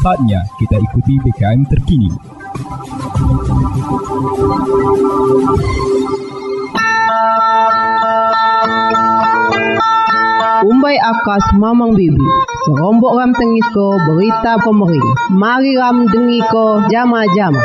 Saatnya kita ikuti BKM terkini. Umbai akas mamang bibi Serombok ram tengis ko berita pemering Mari ram dengi ko jama-jama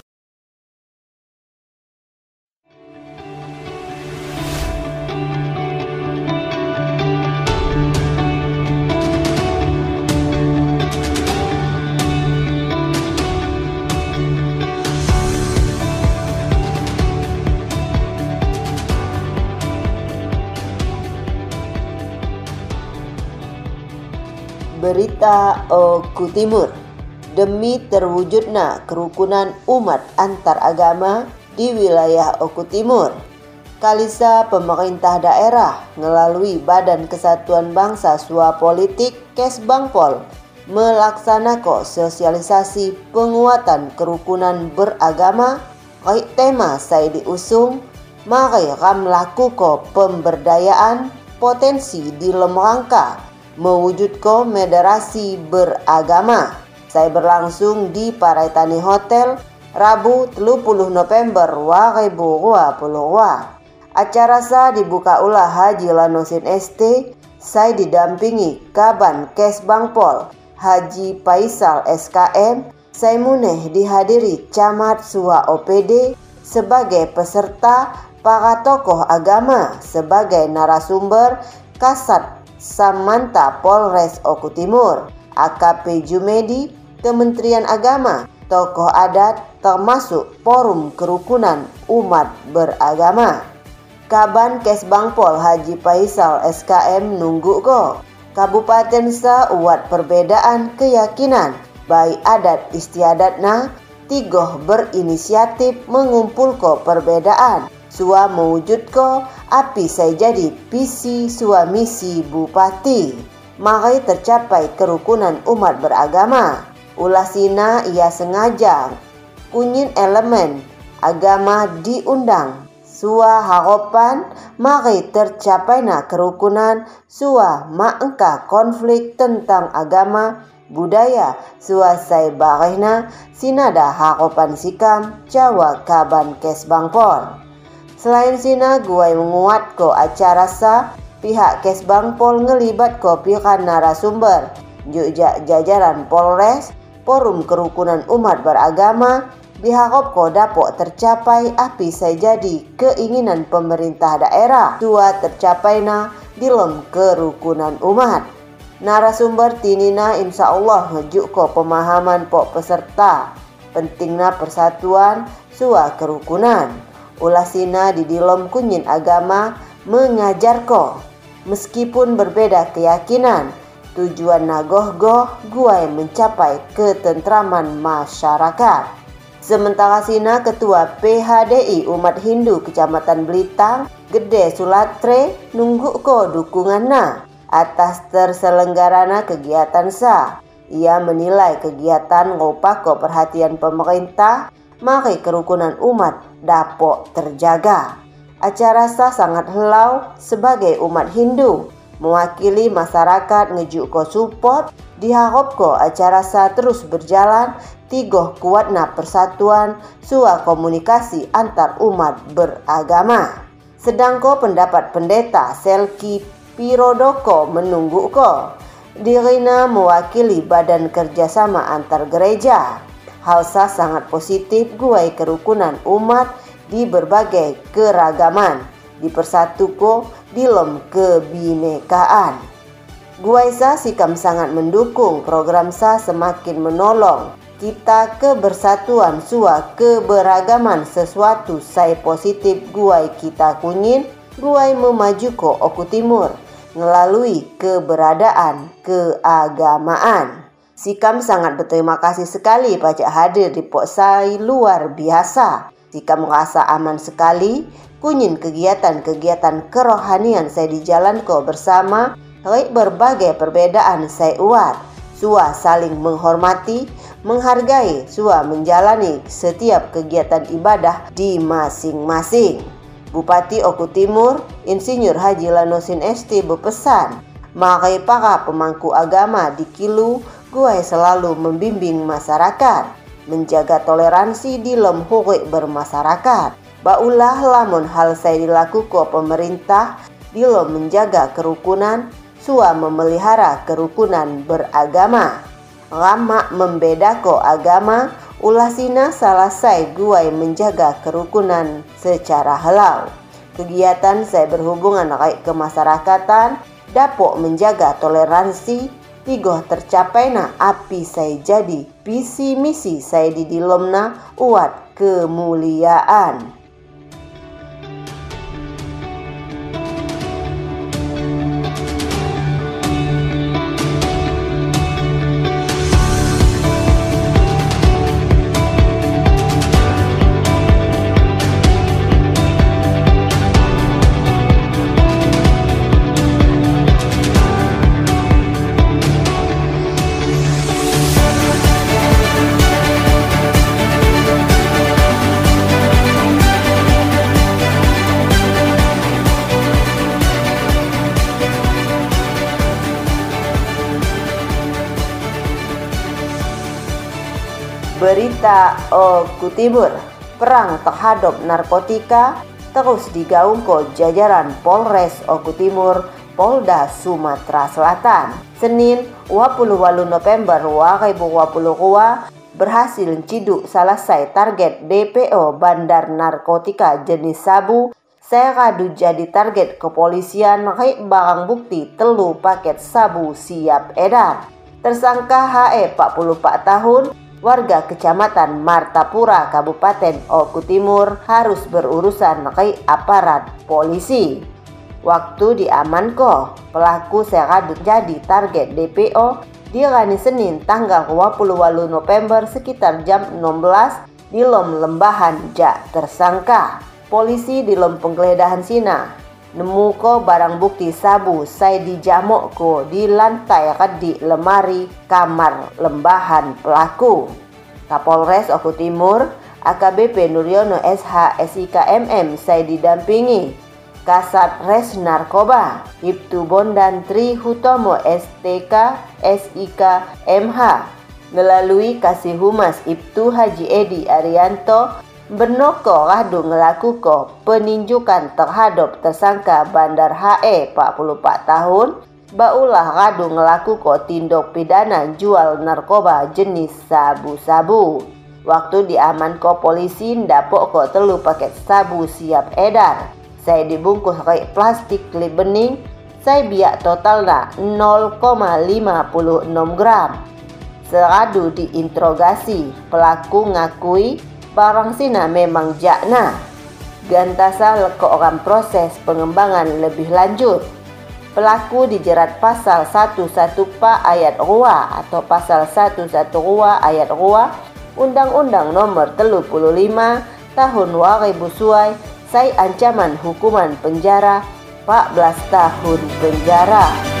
Berita Oku Timur. Demi terwujudnya kerukunan umat antar agama di wilayah Oku Timur Kalisa pemerintah daerah melalui Badan Kesatuan Bangsa Sua Politik Kesbangpol melaksanakan sosialisasi penguatan kerukunan beragama Kait tema saya diusung Mari ram lakukan pemberdayaan potensi di lemrangka mewujudkan moderasi beragama. Saya berlangsung di Paraitani Hotel Rabu 30 November 2022. Acara sa dibuka ulah Haji Lanosin ST, saya didampingi Kaban Kes Bangpol, Haji Paisal SKM, saya muneh dihadiri Camat Sua OPD sebagai peserta para tokoh agama sebagai narasumber Kasat Samanta Polres Oku Timur, AKP Jumedi, Kementerian Agama, tokoh adat termasuk Forum Kerukunan Umat Beragama. Kaban Kesbangpol Haji Faisal SKM nunggu go. Kabupaten sa uat perbedaan keyakinan baik adat istiadatna tigoh berinisiatif mengumpul ko perbedaan Sua mewujud ko api saya jadi visi suamisi bupati. Mari tercapai kerukunan umat beragama. Ulasina ia sengaja kunyin elemen agama diundang. Sua harapan mari tercapai na kerukunan sua maengka konflik tentang agama budaya suasai barehna sinada harapan sikam Jawa Kaban Kes Bangpol. Selain sina guai menguat ko acara sa pihak Kes Bangpol ngelibat ko pihak narasumber. Juga jajaran Polres Forum Kerukunan Umat Beragama biharap ko dapok tercapai api saya jadi keinginan pemerintah daerah. Tua tercapai na dilem kerukunan umat. Narasumber tinina insya Allah ngejuk ko pemahaman pok peserta. Pentingnya persatuan sua kerukunan ulasina di dilom kunyin agama mengajar ko. Meskipun berbeda keyakinan, tujuan nagoh-goh gua yang mencapai ketentraman masyarakat. Sementara Sina Ketua PHDI Umat Hindu Kecamatan Belitang, Gede Sulatre, nunggu ko dukungan na atas terselenggarana kegiatan sa. Ia menilai kegiatan ngopako perhatian pemerintah mari kerukunan umat dapat terjaga. Acara sah sangat helau sebagai umat Hindu mewakili masyarakat ngejuk support diharap ko acara sah terus berjalan tigoh kuatna persatuan sua komunikasi antar umat beragama. Sedang ko pendapat pendeta Selki Pirodoko menunggu ko dirina mewakili badan kerjasama antar gereja Halsa sangat positif guai kerukunan umat di berbagai keragaman dipersatuko dilem kebinekaan. Guaisa sikam sangat mendukung program sa semakin menolong kita kebersatuan sua keberagaman sesuatu saya positif guai kita kunyin guai memaju ko oku timur melalui keberadaan keagamaan. Sikam sangat berterima kasih sekali pajak hadir di Poksai luar biasa. Sikam merasa aman sekali kunyin kegiatan-kegiatan kerohanian saya di jalan ko bersama baik berbagai perbedaan saya uat. Sua saling menghormati, menghargai, sua menjalani setiap kegiatan ibadah di masing-masing. Bupati Oku Timur, Insinyur Haji Lanosin ST berpesan, makai para pemangku agama di Kilu gue selalu membimbing masyarakat, menjaga toleransi di lem bermasyarakat. Baulah lamun hal saya dilakukan pemerintah bilo menjaga kerukunan, sua memelihara kerukunan beragama. Lama membedako agama, ulasina saya gue menjaga kerukunan secara halal. Kegiatan saya berhubungan kait kemasyarakatan, dapok menjaga toleransi, tigo tercapai na api saya jadi visi misi saya di dilomna uat kemuliaan. Berita Oku Timur, perang terhadap narkotika terus digaungkan jajaran Polres Oku Timur, Polda Sumatera Selatan. Senin 28 November 2022 berhasil ciduk selesai target DPO Bandar Narkotika jenis sabu saya kadu jadi target kepolisian makanya barang bukti telu paket sabu siap edar. Tersangka HE 44 tahun warga kecamatan Martapura, Kabupaten Oku Timur harus berurusan ke aparat polisi. Waktu diamankan, pelaku seradut jadi target DPO di hari Senin tanggal 28 November sekitar jam 16 di Lom Lembahan Jak tersangka. Polisi di Lom penggeledahan Sina nemu ko barang bukti sabu saya dijamok ko di lantai di lemari kamar lembahan pelaku. Kapolres Oku Timur AKBP Nuryono SH SIKMM saya didampingi Kasat Res Narkoba Ibtu Bondan Tri Hutomo STK SIK MH melalui Kasih Humas Ibtu Haji Edi Arianto Benoko radu ngelakuko peninjukan terhadap tersangka Bandar HE 44 tahun Baulah radu ngelakuko tindak pidana jual narkoba jenis sabu-sabu. Waktu diaman ko polisi ndapok ko telu paket sabu siap edar. Saya dibungkus kayak plastik klip bening. Saya biak totalnya 0,56 gram. Seradu diinterogasi, pelaku ngakui barang sina memang jakna. Gantasa leko orang proses pengembangan lebih lanjut. Pelaku dijerat pasal 11 pa ayat rua atau pasal 11 rua ayat rua Undang-Undang nomor 35 tahun 2000 suai saya ancaman hukuman penjara 14 tahun penjara.